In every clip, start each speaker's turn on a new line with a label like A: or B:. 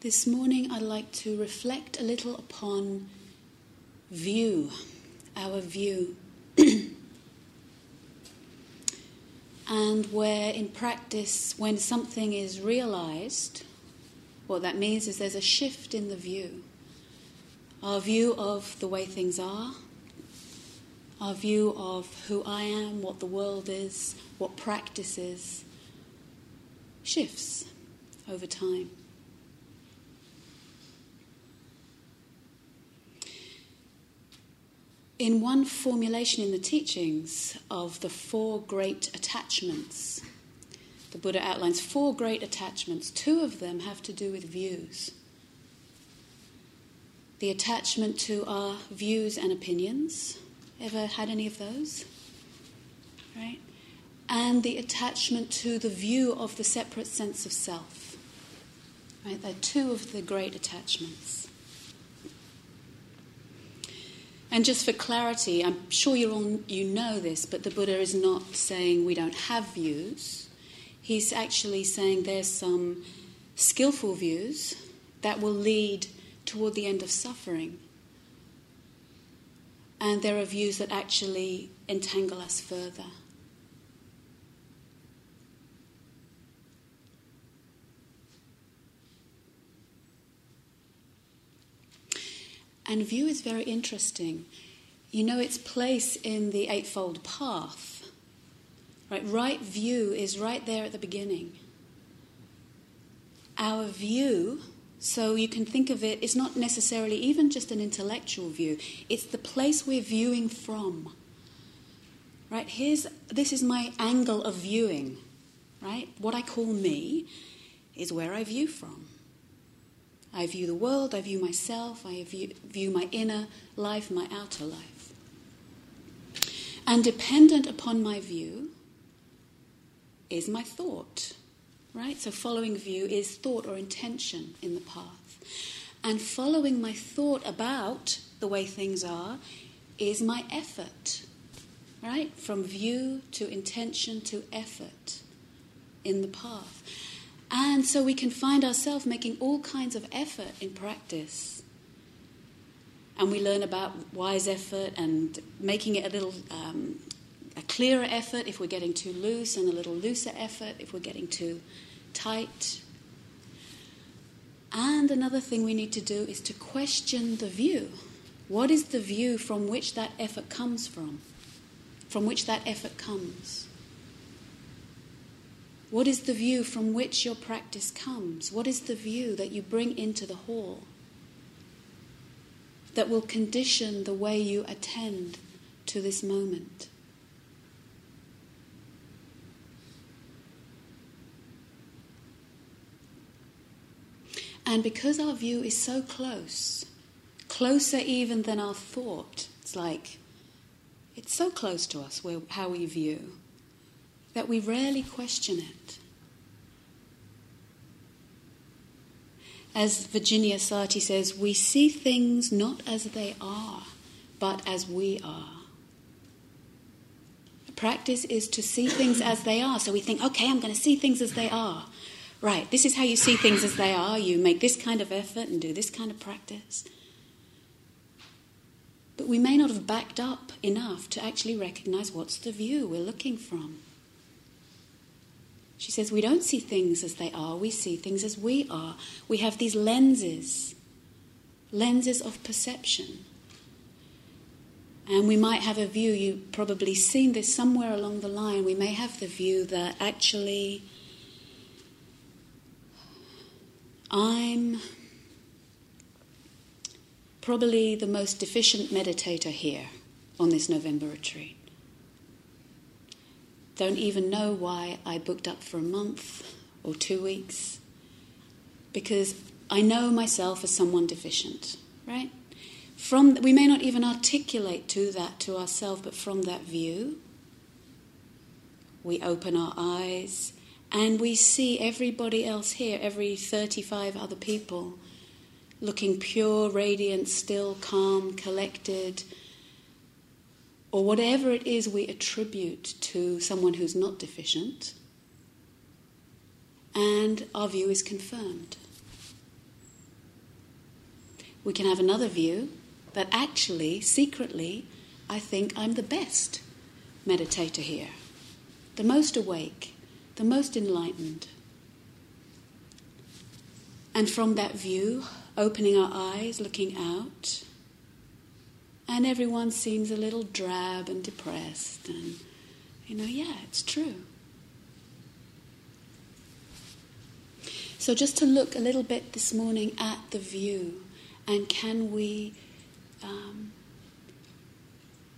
A: This morning I'd like to reflect a little upon view, our view. and where in practice, when something is realized, what that means is there's a shift in the view. Our view of the way things are, our view of who I am, what the world is, what practice is, shifts over time. In one formulation in the teachings of the four great attachments, the Buddha outlines four great attachments. Two of them have to do with views. The attachment to our views and opinions. Ever had any of those? Right? And the attachment to the view of the separate sense of self. Right? They're two of the great attachments. And just for clarity, I'm sure you all you know this, but the Buddha is not saying we don't have views. He's actually saying there's some skillful views that will lead toward the end of suffering. And there are views that actually entangle us further. And view is very interesting. You know its place in the Eightfold Path. Right, right view is right there at the beginning. Our view, so you can think of it, it's not necessarily even just an intellectual view, it's the place we're viewing from. Right, here's this is my angle of viewing, right? What I call me is where I view from. I view the world, I view myself, I view, view my inner life, my outer life. And dependent upon my view is my thought, right? So following view is thought or intention in the path. And following my thought about the way things are is my effort, right? From view to intention to effort in the path. And so we can find ourselves making all kinds of effort in practice. And we learn about wise effort and making it a little um, a clearer effort if we're getting too loose, and a little looser effort if we're getting too tight. And another thing we need to do is to question the view. What is the view from which that effort comes from? From which that effort comes? What is the view from which your practice comes? What is the view that you bring into the hall that will condition the way you attend to this moment? And because our view is so close, closer even than our thought, it's like it's so close to us where, how we view that we rarely question it. As Virginia Satir says, we see things not as they are, but as we are. Practice is to see things as they are. So we think, okay, I'm going to see things as they are. Right, this is how you see things as they are. You make this kind of effort and do this kind of practice. But we may not have backed up enough to actually recognize what's the view we're looking from. She says, We don't see things as they are, we see things as we are. We have these lenses, lenses of perception. And we might have a view, you've probably seen this somewhere along the line, we may have the view that actually I'm probably the most deficient meditator here on this November retreat don't even know why I booked up for a month or two weeks because I know myself as someone deficient, right? From we may not even articulate to that to ourselves, but from that view, we open our eyes and we see everybody else here, every 35 other people, looking pure, radiant, still, calm, collected, or whatever it is we attribute to someone who's not deficient, and our view is confirmed. We can have another view that actually, secretly, I think I'm the best meditator here, the most awake, the most enlightened. And from that view, opening our eyes, looking out, and everyone seems a little drab and depressed, and you know, yeah, it's true. So, just to look a little bit this morning at the view, and can we um,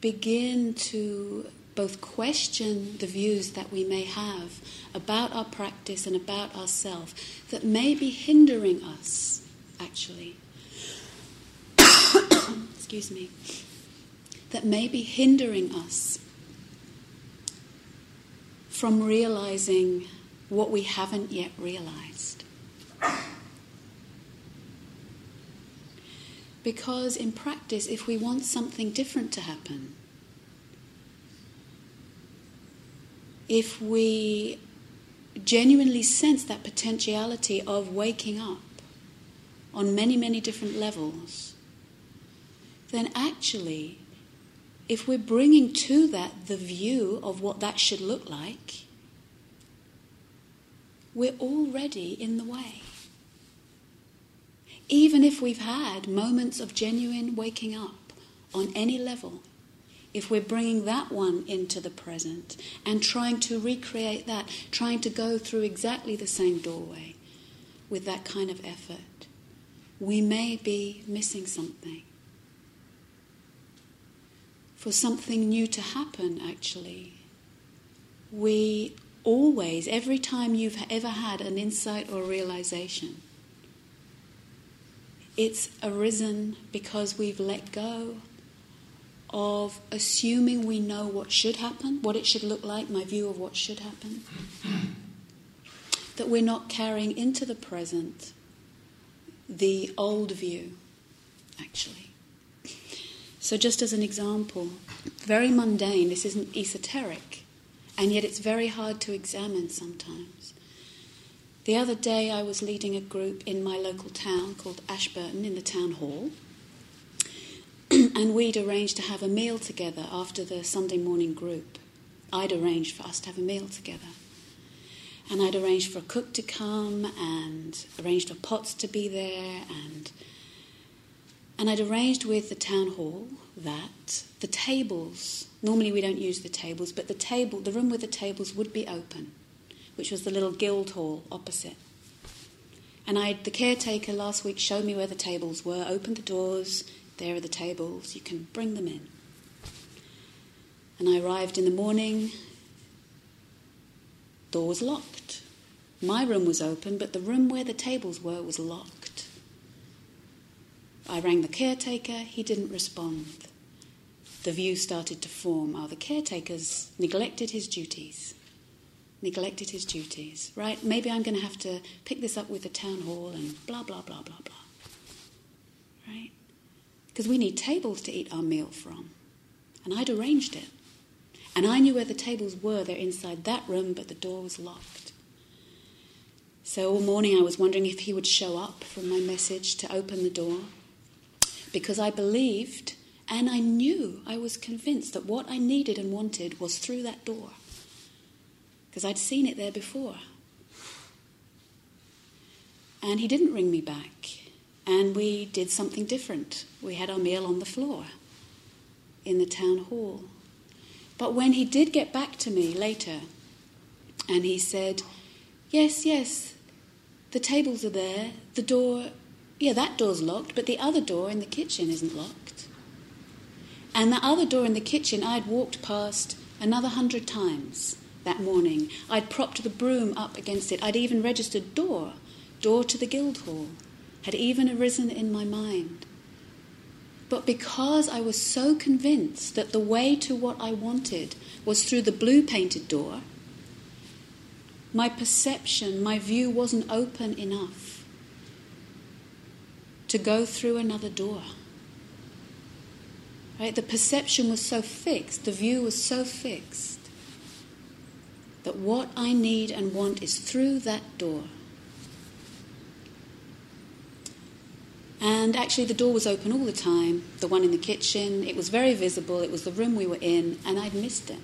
A: begin to both question the views that we may have about our practice and about ourselves that may be hindering us, actually. Excuse me. That may be hindering us from realizing what we haven't yet realized. Because in practice, if we want something different to happen, if we genuinely sense that potentiality of waking up on many, many different levels, then actually, if we're bringing to that the view of what that should look like, we're already in the way even if we've had moments of genuine waking up on any level, if we're bringing that one into the present and trying to recreate that, trying to go through exactly the same doorway with that kind of effort, we may be missing something. For something new to happen, actually, we always, every time you've ever had an insight or realization, it's arisen because we've let go of assuming we know what should happen, what it should look like, my view of what should happen. that we're not carrying into the present the old view, actually. So, just as an example, very mundane, this isn't esoteric, and yet it's very hard to examine sometimes. The other day, I was leading a group in my local town called Ashburton in the town hall, and we'd arranged to have a meal together after the Sunday morning group. I'd arranged for us to have a meal together. And I'd arranged for a cook to come and arranged for pots to be there and and I'd arranged with the town hall that the tables normally we don't use the tables, but the table the room with the tables would be open which was the little guild hall opposite. And I, the caretaker last week showed me where the tables were, opened the doors, there are the tables, you can bring them in. And I arrived in the morning, door was locked. My room was open, but the room where the tables were was locked. I rang the caretaker, he didn't respond. The view started to form. Oh, the caretaker's neglected his duties neglected his duties, right? Maybe I'm going to have to pick this up with the town hall and blah, blah, blah, blah, blah. Right? Because we need tables to eat our meal from. And I'd arranged it. And I knew where the tables were. They're inside that room, but the door was locked. So all morning I was wondering if he would show up from my message to open the door. Because I believed and I knew, I was convinced that what I needed and wanted was through that door because I'd seen it there before. And he didn't ring me back. And we did something different. We had our meal on the floor in the town hall. But when he did get back to me later, and he said, Yes, yes, the tables are there, the door, yeah, that door's locked, but the other door in the kitchen isn't locked. And the other door in the kitchen I'd walked past another hundred times that morning. I'd propped the broom up against it. I'd even registered door, door to the Guildhall, had even arisen in my mind. But because I was so convinced that the way to what I wanted was through the blue painted door, my perception, my view wasn't open enough to go through another door. Right? The perception was so fixed, the view was so fixed that what I need and want is through that door. And actually, the door was open all the time, the one in the kitchen. It was very visible. It was the room we were in, and I'd missed it.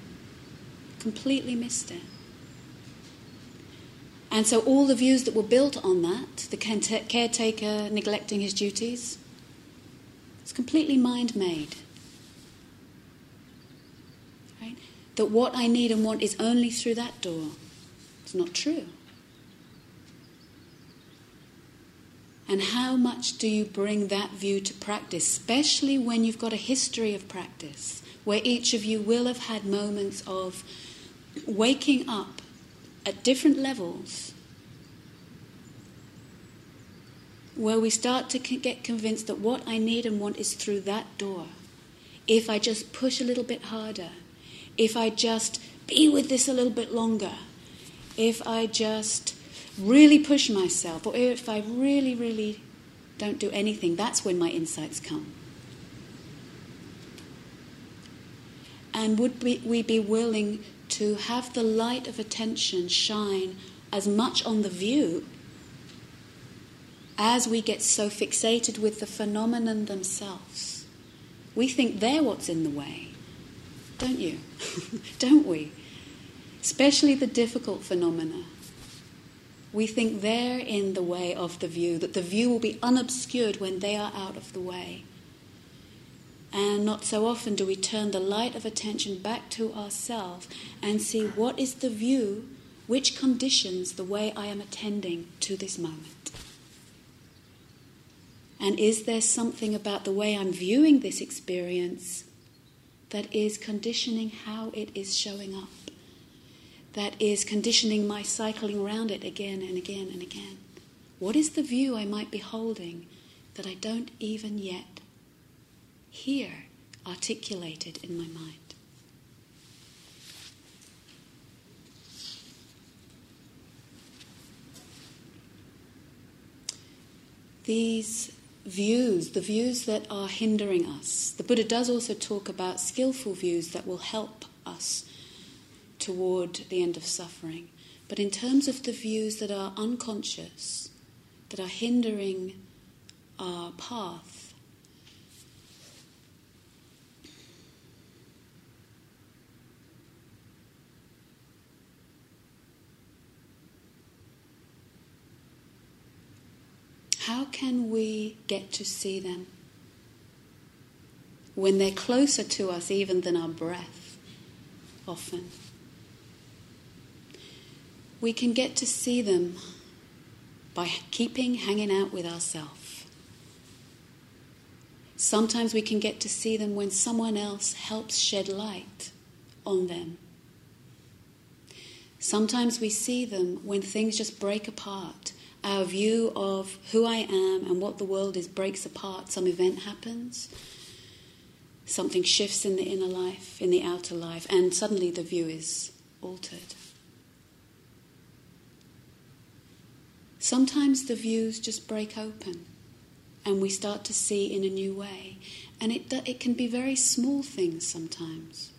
A: Completely missed it. And so, all the views that were built on that, the caretaker neglecting his duties, it's completely mind made. Right? That what I need and want is only through that door. It's not true. And how much do you bring that view to practice, especially when you've got a history of practice, where each of you will have had moments of waking up at different levels, where we start to get convinced that what I need and want is through that door. If I just push a little bit harder, if I just be with this a little bit longer, if I just really push myself, or if I really, really don't do anything, that's when my insights come. And would we be willing to have the light of attention shine as much on the view as we get so fixated with the phenomenon themselves? We think they're what's in the way, don't you? don't we? Especially the difficult phenomena we think they're in the way of the view, that the view will be unobscured when they are out of the way. And not so often do we turn the light of attention back to ourselves and see what is the view which conditions the way I am attending to this moment. And is there something about the way I'm viewing this experience that is conditioning how it is showing up? that is conditioning my cycling around it again and again and again? What is the view I might be holding that I don't even yet hear articulated in my mind? These views, the views that are hindering us, the Buddha does also talk about skillful views that will help us toward the end of suffering. But in terms of the views that are unconscious, that are hindering our path, how can we get to see them when they're closer to us even than our breath often? we can get to see them by keeping hanging out with ourselves. Sometimes we can get to see them when someone else helps shed light on them. Sometimes we see them when things just break apart. Our view of who I am and what the world is breaks apart. Some event happens, something shifts in the inner life, in the outer life, and suddenly the view is altered. Sometimes the views just break open and we start to see in a new way. And it, it can be very small things sometimes.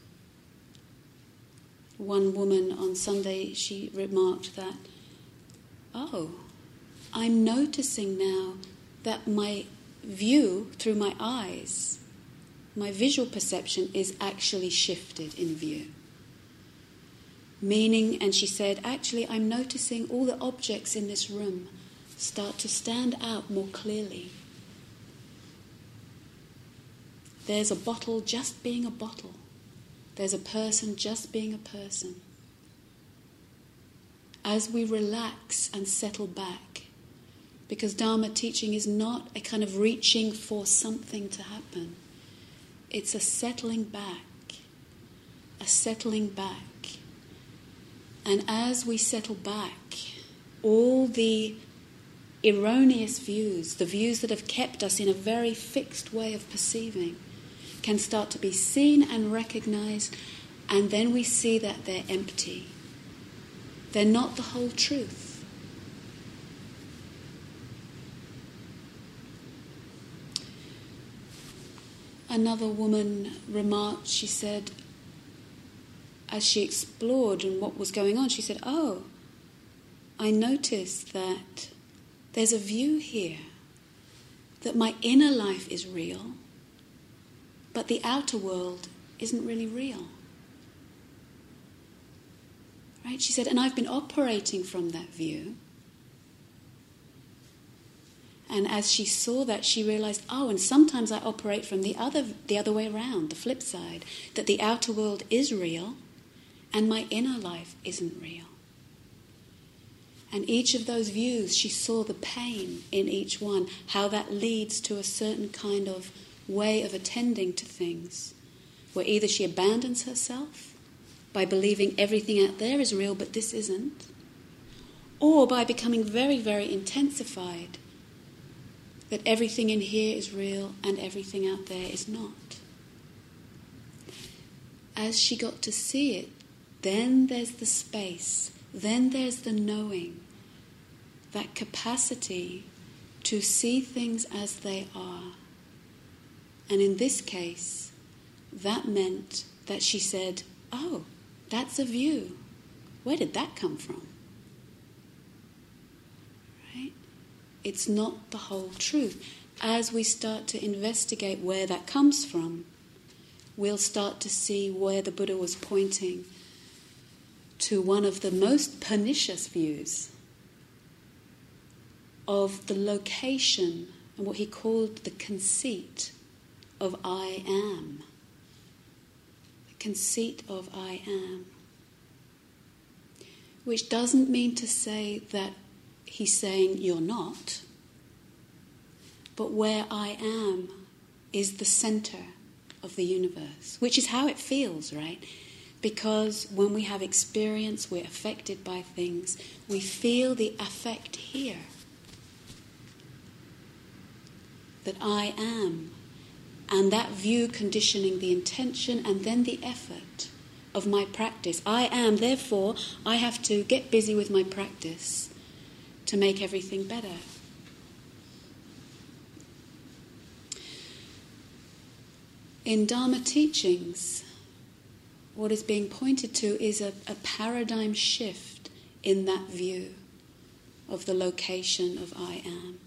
A: One woman on Sunday, she remarked that, oh, I'm noticing now that my view through my eyes, my visual perception is actually shifted in view. Meaning, and she said, actually, I'm noticing all the objects in this room start to stand out more clearly. There's a bottle just being a bottle, there's a person just being a person. As we relax and settle back, because Dharma teaching is not a kind of reaching for something to happen, it's a settling back, a settling back and as we settle back, all the erroneous views, the views that have kept us in a very fixed way of perceiving, can start to be seen and recognized, and then we see that they're empty. They're not the whole truth. Another woman remarked, she said, as she explored and what was going on, she said, Oh, I noticed that there's a view here that my inner life is real, but the outer world isn't really real. Right? She said, and I've been operating from that view. And as she saw that, she realized, oh, and sometimes I operate from the other, the other way around, the flip side, that the outer world is real and my inner life isn't real. And each of those views, she saw the pain in each one, how that leads to a certain kind of way of attending to things, where either she abandons herself by believing everything out there is real but this isn't, or by becoming very, very intensified that everything in here is real and everything out there is not. As she got to see it, then there's the space, then there's the knowing, that capacity to see things as they are. And in this case, that meant that she said, Oh, that's a view. Where did that come from? It's not the whole truth. As we start to investigate where that comes from, we'll start to see where the Buddha was pointing to one of the most pernicious views of the location and what he called the conceit of I am The conceit of I am. Which doesn't mean to say that he's saying you're not, but where I am is the center of the universe, which is how it feels, right? Because when we have experience, we're affected by things, we feel the affect here. That I am and that view conditioning the intention and then the effort of my practice. I am, therefore, I have to get busy with my practice to make everything better. In Dharma teachings, what is being pointed to is a, a paradigm shift in that view of the location of I am.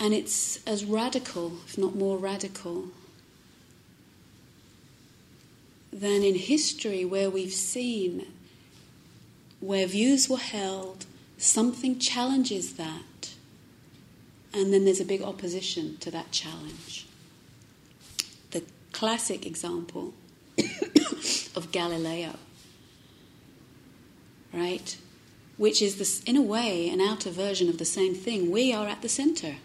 A: And it's as radical, if not more radical, than in history where we've seen where views were held, something challenges that, and then there's a big opposition to that challenge. The classic example of Galileo, right? Which is, this, in a way, an outer version of the same thing. We are at the center.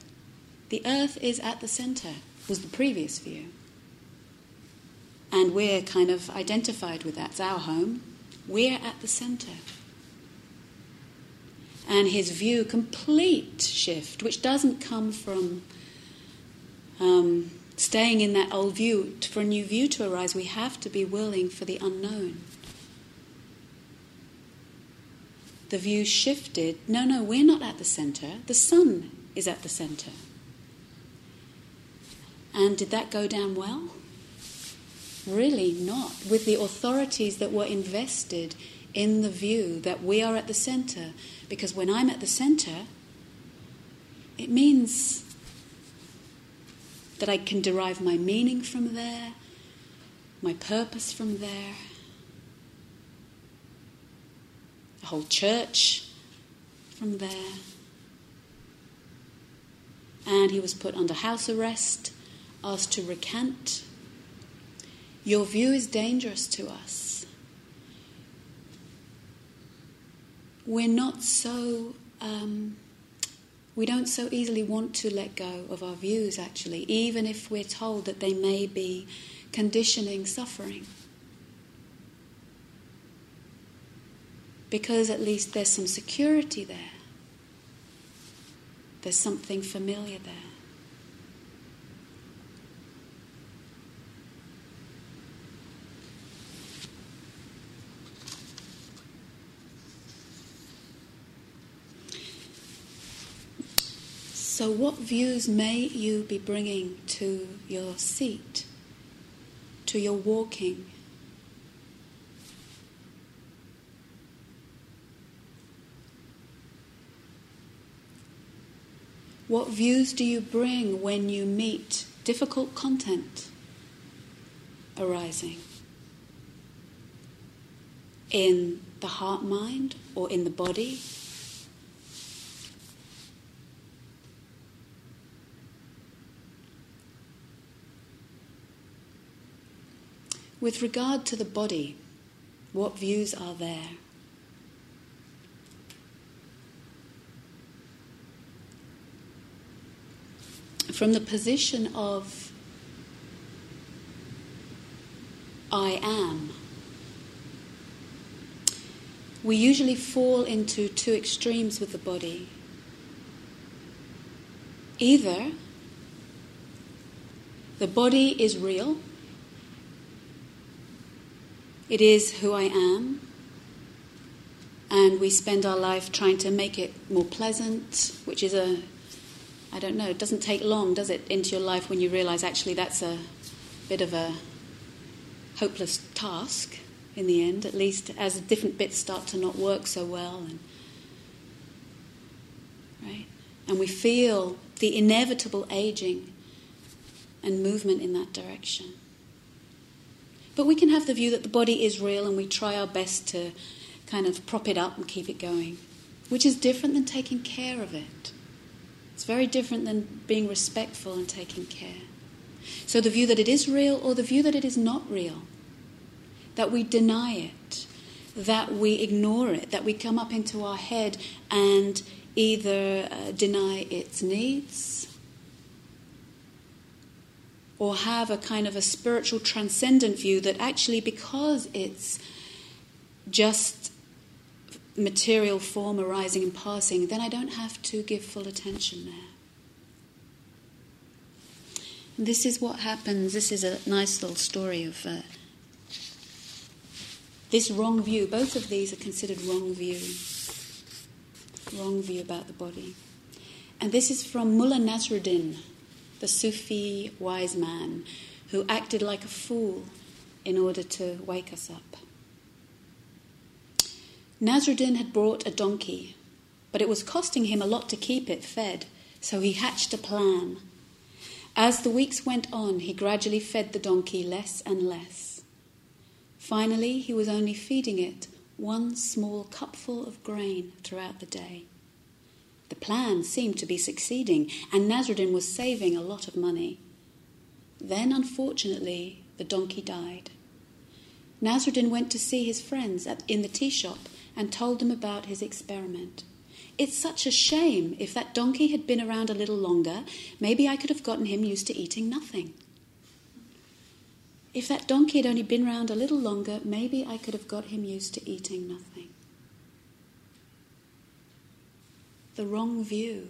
A: The earth is at the center, was the previous view. And we're kind of identified with that. It's our home. We're at the center. And his view, complete shift, which doesn't come from um, staying in that old view. For a new view to arise, we have to be willing for the unknown. The view shifted. No, no, we're not at the center. The sun is at the center. And did that go down well? Really not. With the authorities that were invested in the view that we are at the center, because when I'm at the center, it means that I can derive my meaning from there, my purpose from there, the whole church from there. And he was put under house arrest asked to recant. Your view is dangerous to us. We're not so, um, we don't so easily want to let go of our views, actually, even if we're told that they may be conditioning suffering. Because at least there's some security there, there's something familiar there. So, what views may you be bringing to your seat, to your walking? What views do you bring when you meet difficult content arising? In the heart mind or in the body? With regard to the body, what views are there? From the position of I am, we usually fall into two extremes with the body. Either the body is real it is who I am, and we spend our life trying to make it more pleasant, which is a, I don't know, it doesn't take long, does it, into your life when you realize actually that's a bit of a hopeless task in the end, at least as different bits start to not work so well. And, right? And we feel the inevitable aging and movement in that direction. But we can have the view that the body is real and we try our best to kind of prop it up and keep it going, which is different than taking care of it. It's very different than being respectful and taking care. So, the view that it is real or the view that it is not real, that we deny it, that we ignore it, that we come up into our head and either uh, deny its needs or have a kind of a spiritual transcendent view that actually, because it's just material form arising and passing, then I don't have to give full attention there. This is what happens. This is a nice little story of uh, this wrong view. Both of these are considered wrong view. Wrong view about the body. And this is from Mullah Nasruddin the Sufi wise man who acted like a fool in order to wake us up. Nasruddin had brought a donkey, but it was costing him a lot to keep it fed, so he hatched a plan. As the weeks went on, he gradually fed the donkey less and less. Finally, he was only feeding it one small cupful of grain throughout the day. The plan seemed to be succeeding, and Nasruddin was saving a lot of money. Then, unfortunately, the donkey died. Nasruddin went to see his friends at, in the tea shop and told them about his experiment. It's such a shame. If that donkey had been around a little longer, maybe I could have gotten him used to eating nothing. If that donkey had only been around a little longer, maybe I could have got him used to eating nothing. The wrong view.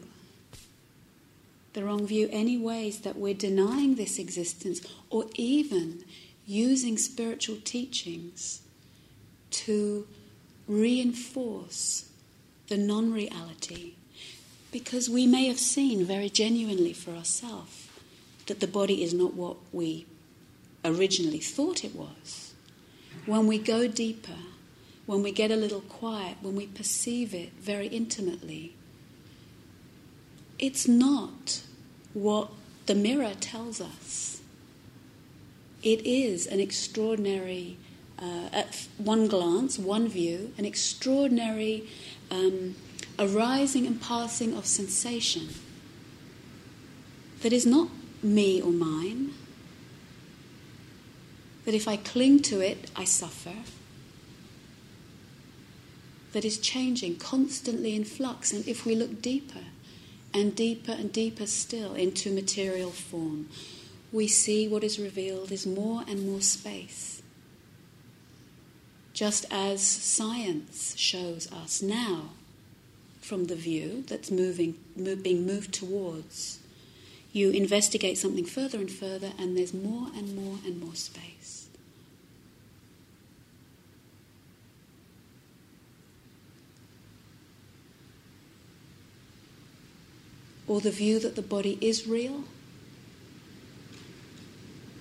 A: The wrong view, any ways that we're denying this existence or even using spiritual teachings to reinforce the non reality. Because we may have seen very genuinely for ourselves that the body is not what we originally thought it was. When we go deeper, when we get a little quiet, when we perceive it very intimately, it's not what the mirror tells us. It is an extraordinary, uh, at one glance, one view, an extraordinary um, arising and passing of sensation that is not me or mine. That if I cling to it, I suffer. That is changing, constantly in flux. And if we look deeper, and deeper and deeper still into material form, we see what is revealed is more and more space. Just as science shows us now from the view that's moving, move, being moved towards, you investigate something further and further, and there's more and more and more space. Or the view that the body is real.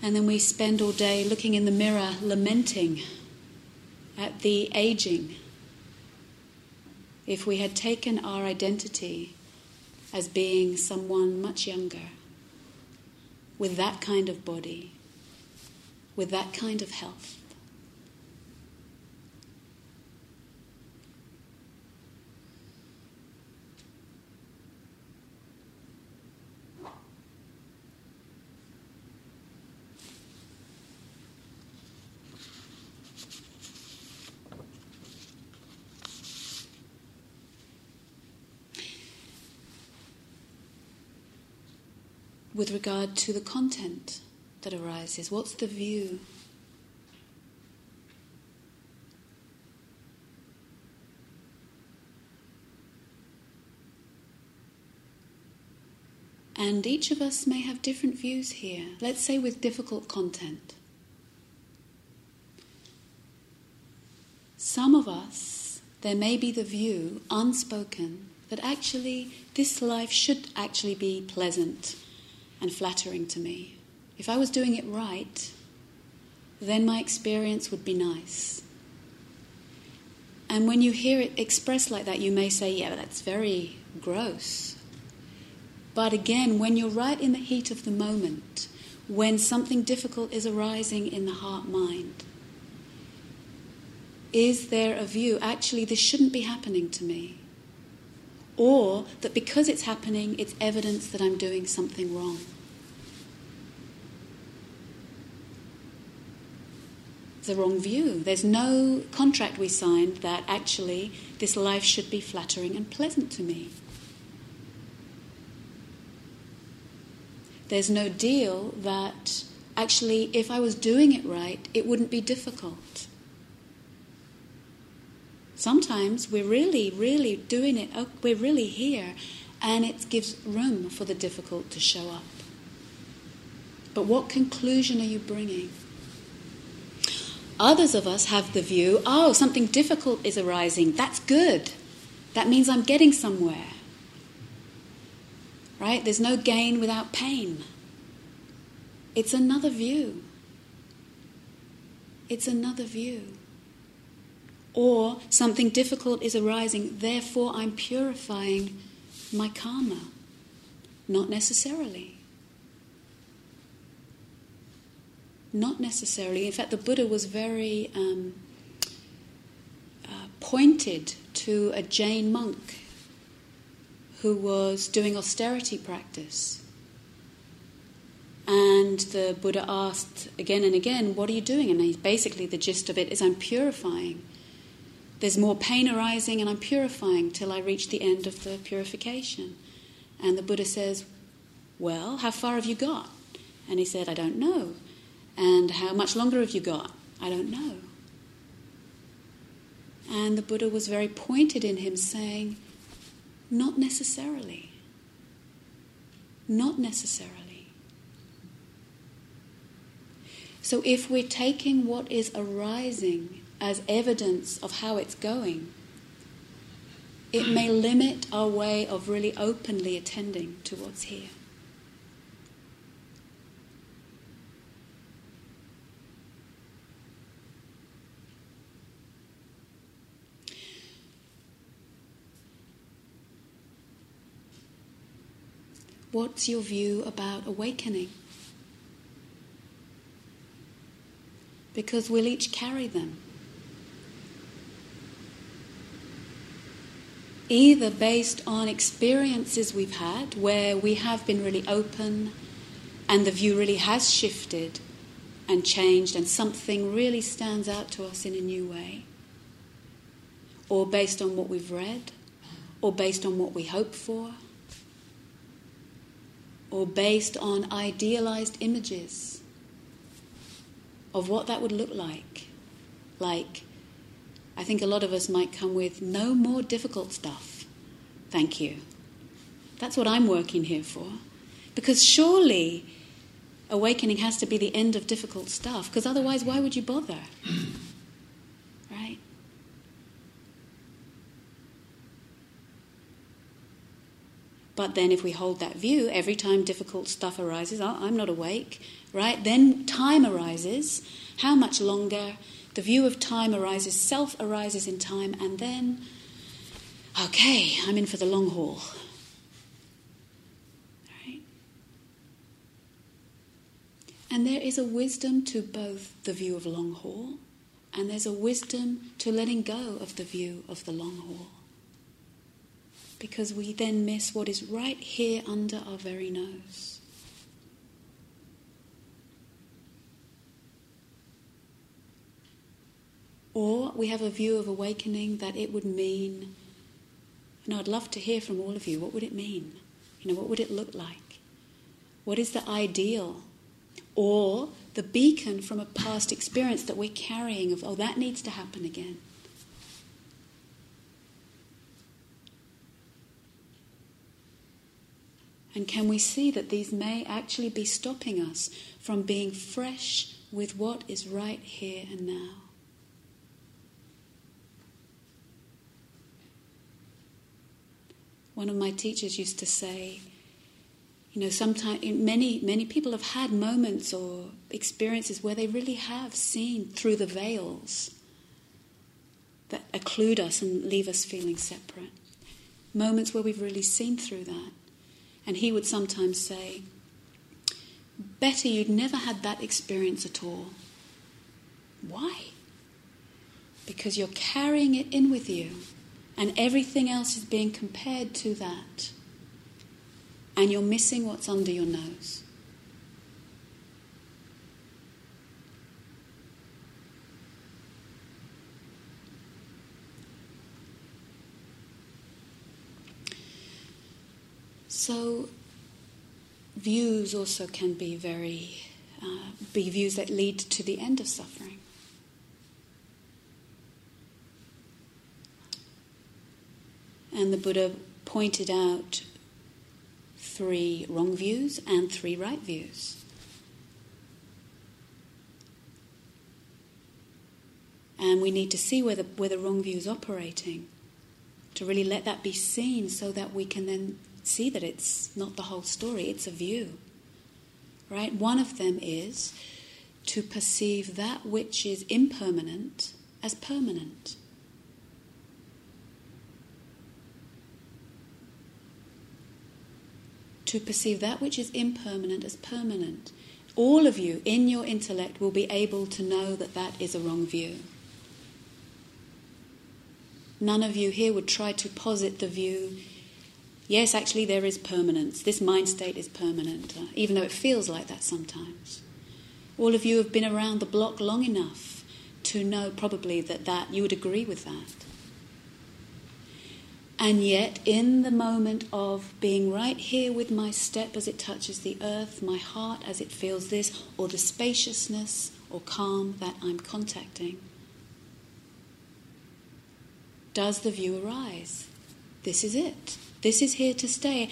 A: And then we spend all day looking in the mirror, lamenting at the aging. If we had taken our identity as being someone much younger, with that kind of body, with that kind of health. With regard to the content that arises? What's the view? And each of us may have different views here. Let's say with difficult content. Some of us, there may be the view, unspoken, that actually this life should actually be pleasant and flattering to me. If I was doing it right, then my experience would be nice. And when you hear it expressed like that, you may say, yeah, that's very gross. But again, when you're right in the heat of the moment, when something difficult is arising in the heart mind, is there a view, actually, this shouldn't be happening to me? Or that because it's happening, it's evidence that I'm doing something wrong. It's the wrong view. There's no contract we signed that actually this life should be flattering and pleasant to me. There's no deal that actually, if I was doing it right, it wouldn't be difficult. Sometimes we're really, really doing it, oh, we're really here, and it gives room for the difficult to show up. But what conclusion are you bringing? Others of us have the view oh, something difficult is arising. That's good. That means I'm getting somewhere. Right? There's no gain without pain. It's another view. It's another view. Or something difficult is arising, therefore I'm purifying my karma. Not necessarily. Not necessarily. In fact, the Buddha was very um, uh, pointed to a Jain monk who was doing austerity practice. And the Buddha asked again and again, What are you doing? And basically, the gist of it is, I'm purifying. There's more pain arising, and I'm purifying till I reach the end of the purification. And the Buddha says, Well, how far have you got? And he said, I don't know. And how much longer have you got? I don't know. And the Buddha was very pointed in him, saying, Not necessarily. Not necessarily. So if we're taking what is arising as evidence of how it's going, it may limit our way of really openly attending to what's here. What's your view about awakening? Because we'll each carry them. Either based on experiences we've had where we have been really open and the view really has shifted and changed and something really stands out to us in a new way, or based on what we've read, or based on what we hope for, or based on idealized images of what that would look like, like I think a lot of us might come with no more difficult stuff. Thank you. That's what I'm working here for. Because surely awakening has to be the end of difficult stuff, because otherwise, why would you bother? right? But then, if we hold that view, every time difficult stuff arises, oh, I'm not awake, right? Then time arises. How much longer? The view of time arises, self arises in time, and then, okay, I'm in for the long haul. And there is a wisdom to both the view of long haul, and there's a wisdom to letting go of the view of the long haul. Because we then miss what is right here under our very nose. Or we have a view of awakening that it would mean, and I'd love to hear from all of you, what would it mean? You know, what would it look like? What is the ideal? Or the beacon from a past experience that we're carrying of, oh, that needs to happen again. And can we see that these may actually be stopping us from being fresh with what is right here and now? One of my teachers used to say, you know, sometimes many many people have had moments or experiences where they really have seen through the veils that occlude us and leave us feeling separate. Moments where we've really seen through that. And he would sometimes say, Better you'd never had that experience at all. Why? Because you're carrying it in with you, and everything else is being compared to that and you're missing what's under your nose. So, views also can be very, uh, be views that lead to the end of suffering. And the Buddha pointed out three wrong views and three right views. And we need to see where the, where the wrong view is operating to really let that be seen so that we can then see that it's not the whole story, it's a view. Right? One of them is to perceive that which is impermanent as permanent. To perceive that which is impermanent as permanent. All of you in your intellect will be able to know that that is a wrong view. None of you here would try to posit the view yes, actually, there is permanence. This mind state is permanent, uh, even though it feels like that sometimes. All of you have been around the block long enough to know probably that, that you would agree with that. And yet, in the moment of being right here with my step as it touches the earth, my heart as it feels this, or the spaciousness or calm that I'm contacting, does the view arise? This is it. This is here to stay.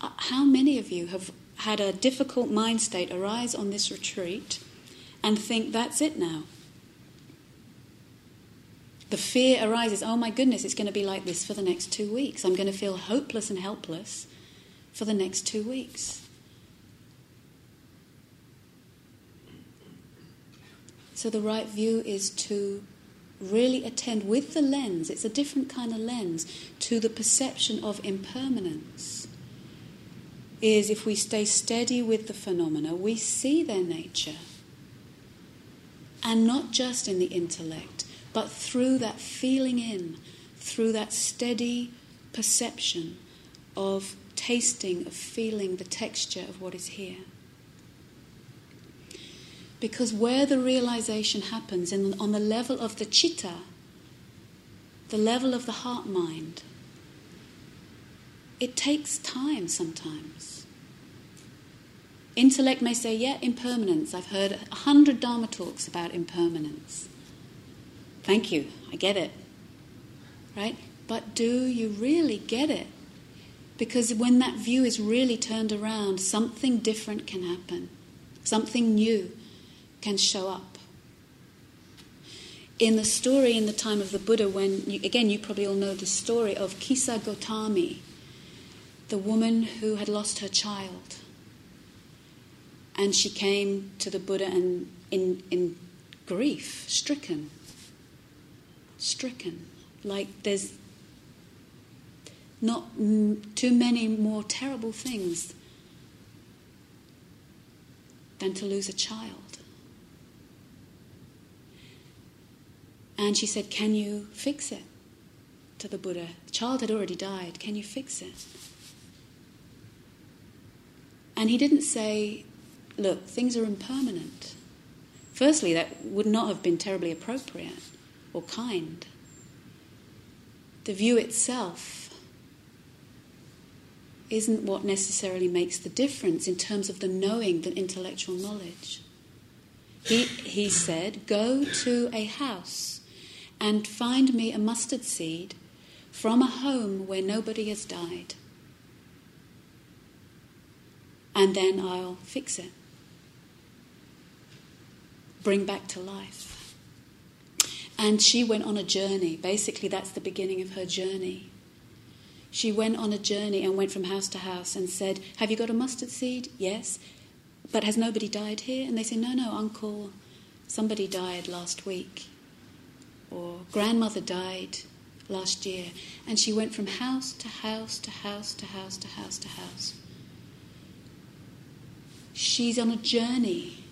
A: Uh, how many of you have had a difficult mind state arise on this retreat and think that's it now? The fear arises oh my goodness, it's going to be like this for the next two weeks. I'm going to feel hopeless and helpless for the next two weeks. So, the right view is to really attend with the lens, it's a different kind of lens, to the perception of impermanence. Is if we stay steady with the phenomena, we see their nature. And not just in the intellect, but through that feeling in, through that steady perception of tasting, of feeling the texture of what is here. Because where the realization happens in, on the level of the chitta, the level of the heart mind, it takes time sometimes. Intellect may say, yeah, impermanence. I've heard a hundred Dharma talks about impermanence. Thank you, I get it. Right? But do you really get it? Because when that view is really turned around, something different can happen. Something new can show up. In the story in the time of the Buddha, when, you, again, you probably all know the story of Kisa Gotami, the woman who had lost her child. And she came to the Buddha and in, in grief, stricken stricken, like there's not too many more terrible things than to lose a child. And she said, Can you fix it? To the Buddha. The child had already died. Can you fix it? And he didn't say, Look, things are impermanent. Firstly, that would not have been terribly appropriate or kind. The view itself isn't what necessarily makes the difference in terms of the knowing, the intellectual knowledge. He, he said, Go to a house and find me a mustard seed from a home where nobody has died. And then I'll fix it. Bring back to life. And she went on a journey. Basically, that's the beginning of her journey. She went on a journey and went from house to house and said, Have you got a mustard seed? Yes. But has nobody died here? And they say, No, no, uncle, somebody died last week or grandmother died last year. And she went from house to house to house to house to house to house. She's on a journey.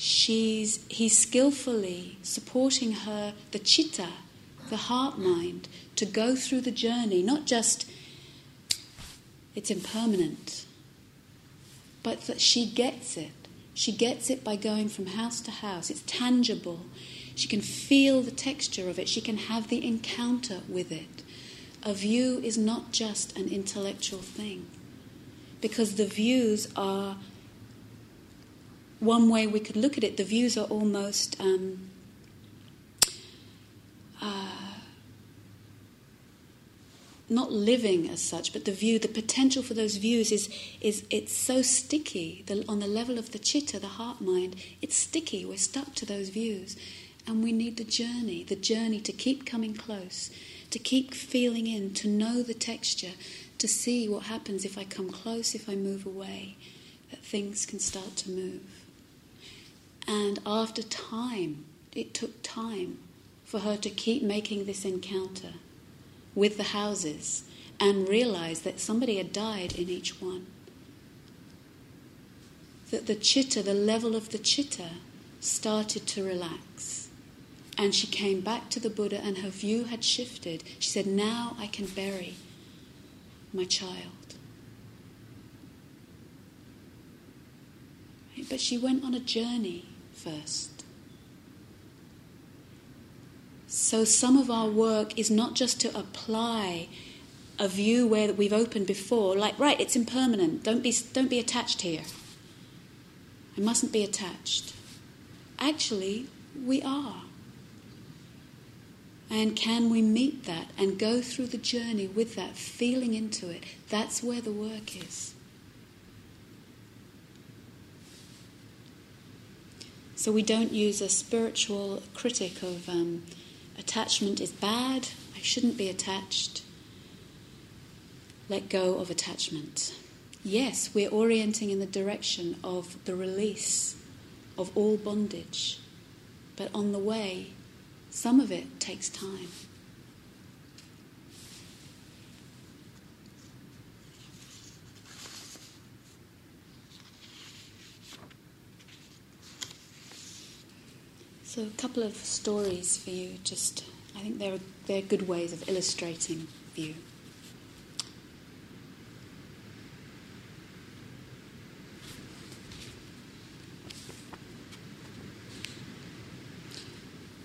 A: She's, he's skillfully supporting her, the chitta, the heart mind, to go through the journey, not just it's impermanent, but that she gets it. She gets it by going from house to house. It's tangible. She can feel the texture of it, she can have the encounter with it. A view is not just an intellectual thing, because the views are one way we could look at it, the views are almost um, uh, not living as such, but the view, the potential for those views is, is it's so sticky the, on the level of the chitta, the heart mind. It's sticky. We're stuck to those views. And we need the journey, the journey to keep coming close, to keep feeling in, to know the texture, to see what happens if I come close, if I move away, that things can start to move. And after time, it took time for her to keep making this encounter with the houses and realize that somebody had died in each one. That the chitta, the level of the chitta, started to relax. And she came back to the Buddha, and her view had shifted. She said, Now I can bury my child. But she went on a journey first. So some of our work is not just to apply a view where we've opened before, like, right, it's impermanent, don't be, don't be attached here. I mustn't be attached. Actually, we are. And can we meet that and go through the journey with that, feeling into it? That's where the work is. So we don't use a spiritual critic of um, attachment is bad, I shouldn't be attached. Let go of attachment. Yes, we're orienting in the direction of the release of all bondage, but on the way, some of it takes time. So, a couple of stories for you, just I think they're, they're good ways of illustrating view.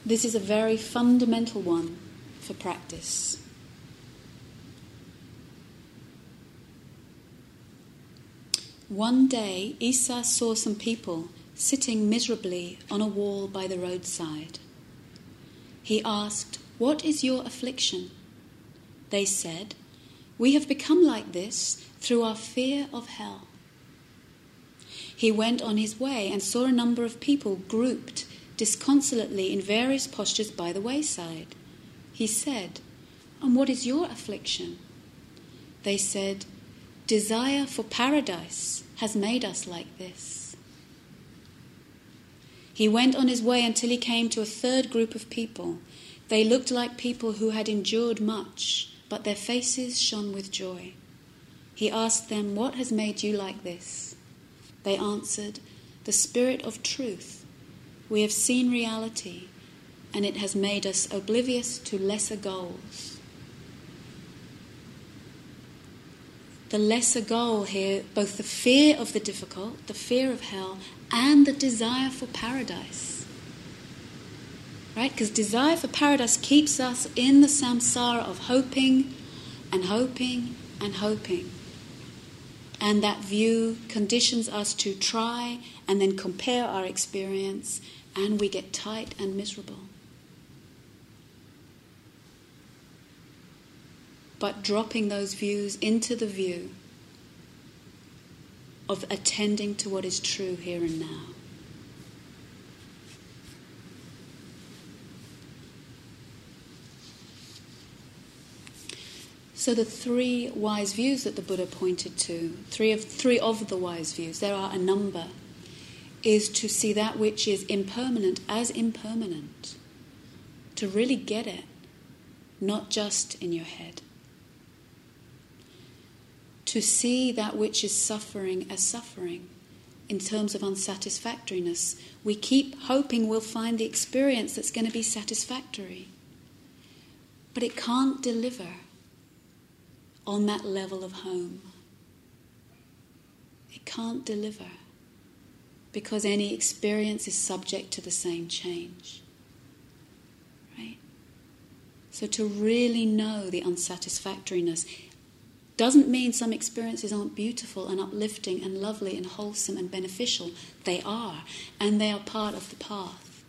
A: This is a very fundamental one for practice. One day, Isa saw some people sitting miserably on a wall by the roadside. He asked, What is your affliction? They said, We have become like this through our fear of hell. He went on his way and saw a number of people grouped disconsolately in various postures by the wayside. He said, And what is your affliction? They said, Desire for paradise has made us like this. He went on his way until he came to a third group of people. They looked like people who had endured much, but their faces shone with joy. He asked them, What has made you like this? They answered, the spirit of truth, we have seen reality and it has made us oblivious to lesser goals. The lesser goal here, both the fear of the difficult, the fear of hell, and the desire for paradise. Right? Because desire for paradise keeps us in the samsara of hoping and hoping and hoping. And that view conditions us to try and then compare our experience, and we get tight and miserable. But dropping those views into the view of attending to what is true here and now. So the three wise views that the Buddha pointed to, three of three of the wise views, there are a number, is to see that which is impermanent as impermanent. To really get it, not just in your head. To see that which is suffering as suffering in terms of unsatisfactoriness. We keep hoping we'll find the experience that's going to be satisfactory. But it can't deliver on that level of home. It can't deliver because any experience is subject to the same change. Right? So to really know the unsatisfactoriness doesn't mean some experiences aren't beautiful and uplifting and lovely and wholesome and beneficial. They are, and they are part of the path.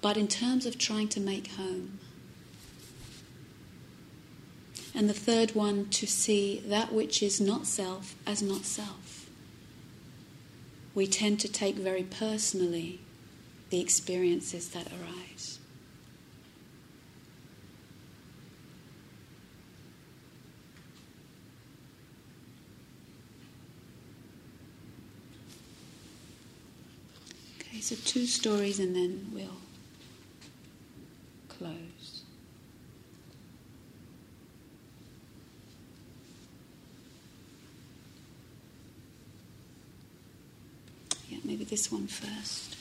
A: But in terms of trying to make home, and the third one, to see that which is not self as not self. We tend to take very personally the experiences that arise. Okay, so two stories and then we'll close. Yeah, maybe this one first.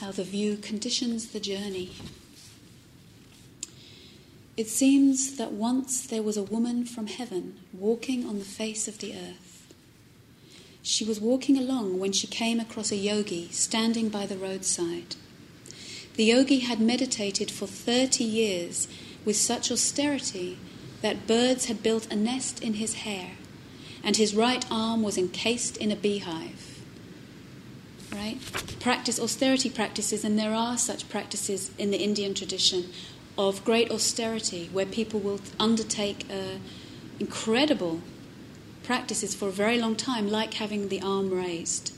A: How the view conditions the journey. It seems that once there was a woman from heaven walking on the face of the earth. She was walking along when she came across a yogi standing by the roadside. The yogi had meditated for 30 years with such austerity that birds had built a nest in his hair and his right arm was encased in a beehive. Right? Practice austerity practices, and there are such practices in the Indian tradition of great austerity where people will undertake uh, incredible practices for a very long time, like having the arm raised.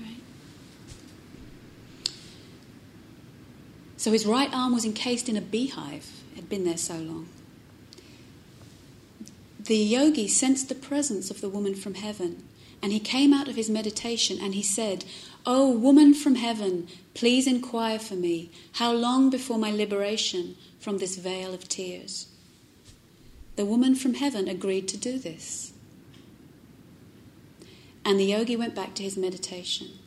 A: Right? So his right arm was encased in a beehive, it had been there so long. The yogi sensed the presence of the woman from heaven, and he came out of his meditation and he said, O oh, woman from heaven, please inquire for me, how long before my liberation from this vale of tears? The woman from heaven agreed to do this. And the yogi went back to his meditation.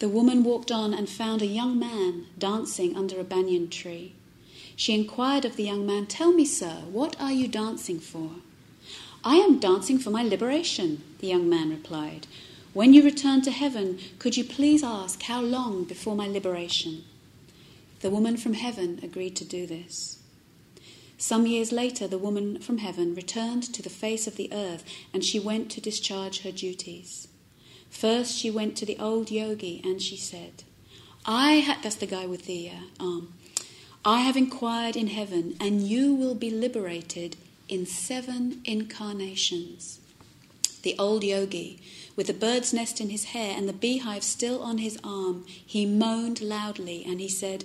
A: The woman walked on and found a young man dancing under a banyan tree. She inquired of the young man, Tell me, sir, what are you dancing for? I am dancing for my liberation, the young man replied. When you return to heaven, could you please ask how long before my liberation? The woman from heaven agreed to do this. Some years later, the woman from heaven returned to the face of the earth and she went to discharge her duties. First, she went to the old yogi and she said, I had, that's the guy with the uh, arm, I have inquired in heaven, and you will be liberated in seven incarnations. The old yogi, with the bird's nest in his hair and the beehive still on his arm, he moaned loudly and he said,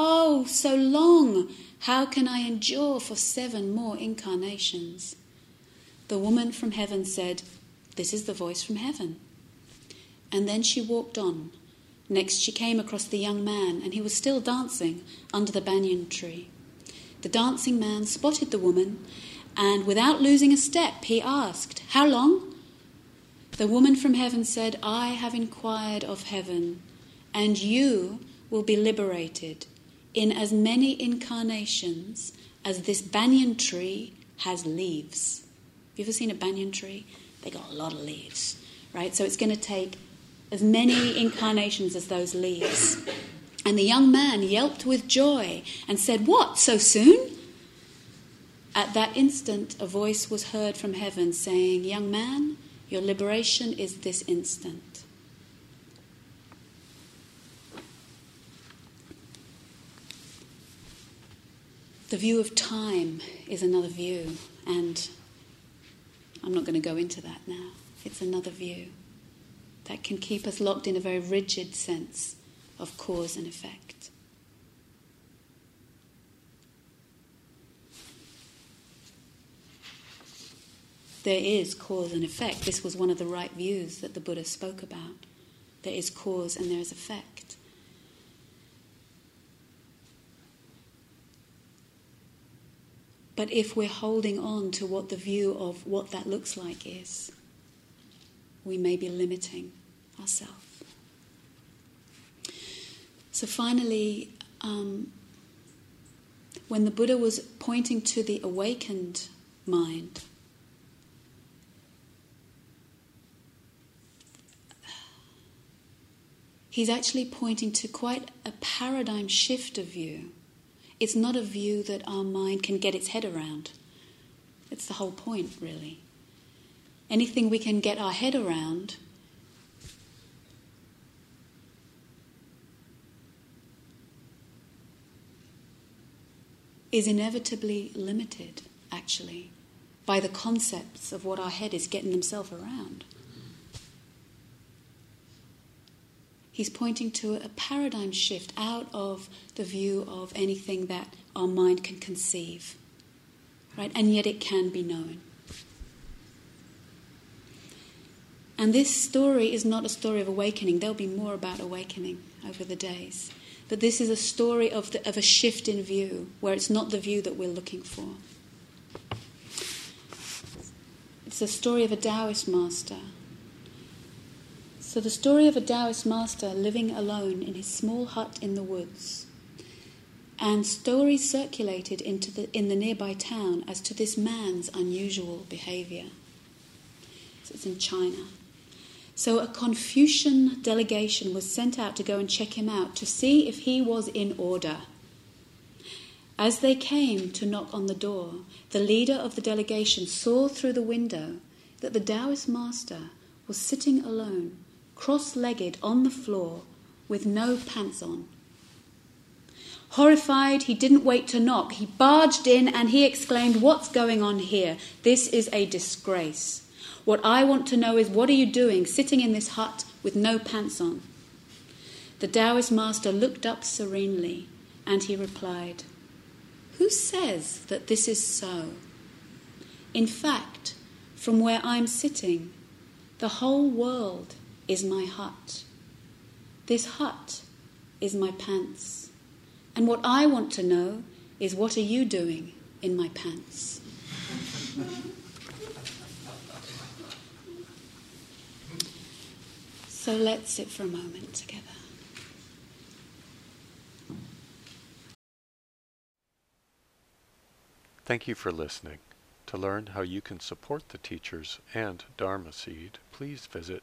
A: Oh, so long! How can I endure for seven more incarnations? The woman from heaven said, This is the voice from heaven. And then she walked on, Next, she came across the young man, and he was still dancing under the banyan tree. The dancing man spotted the woman And without losing a step, he asked, How long? The woman from heaven said, I have inquired of heaven, and you will be liberated in as many incarnations as this banyan tree has leaves. Have you ever seen a banyan tree? They got a lot of leaves, right? So it's going to take as many incarnations as those leaves. And the young man yelped with joy and said, What, so soon? At that instant, a voice was heard from heaven saying, Young man, your liberation is this instant. The view of time is another view, and I'm not going to go into that now. It's another view that can keep us locked in a very rigid sense of cause and effect. There is cause and effect. This was one of the right views that the Buddha spoke about. There is cause and there is effect. But if we're holding on to what the view of what that looks like is, we may be limiting ourselves. So finally, um, when the Buddha was pointing to the awakened mind, he's actually pointing to quite a paradigm shift of view. It's not a view that our mind can get its head around. It's the whole point, really. Anything we can get our head around is inevitably limited, actually, by the concepts of what our head is getting themselves around. He's pointing to a paradigm shift out of the view of anything that our mind can conceive, right? And yet it can be known. And this story is not a story of awakening. There'll be more about awakening over the days. But this is a story of, the, of a shift in view, where it's not the view that we're looking for. It's a story of a Taoist master. So, the story of a Taoist master living alone in his small hut in the woods. And stories circulated into the, in the nearby town as to this man's unusual behavior. So it's in China. So a Confucian delegation was sent out to go and check him out to see if he was in order. As they came to knock on the door, the leader of the delegation saw through the window that the Taoist master was sitting alone, cross legged on the floor, with no pants on. Horrified, he didn't wait to knock. He barged in and he exclaimed, What's going on here? This is a disgrace. What I want to know is what are you doing sitting in this hut with no pants on? The Taoist master looked up serenely and he replied, Who says that this is so? In fact, from where I'm sitting, the whole world is my hut. This hut is my pants. And what I want to know is what are you doing in my pants? So let's sit for a moment together.
B: Thank you for listening. To learn how you can support the teachers and Dharma Seed, please visit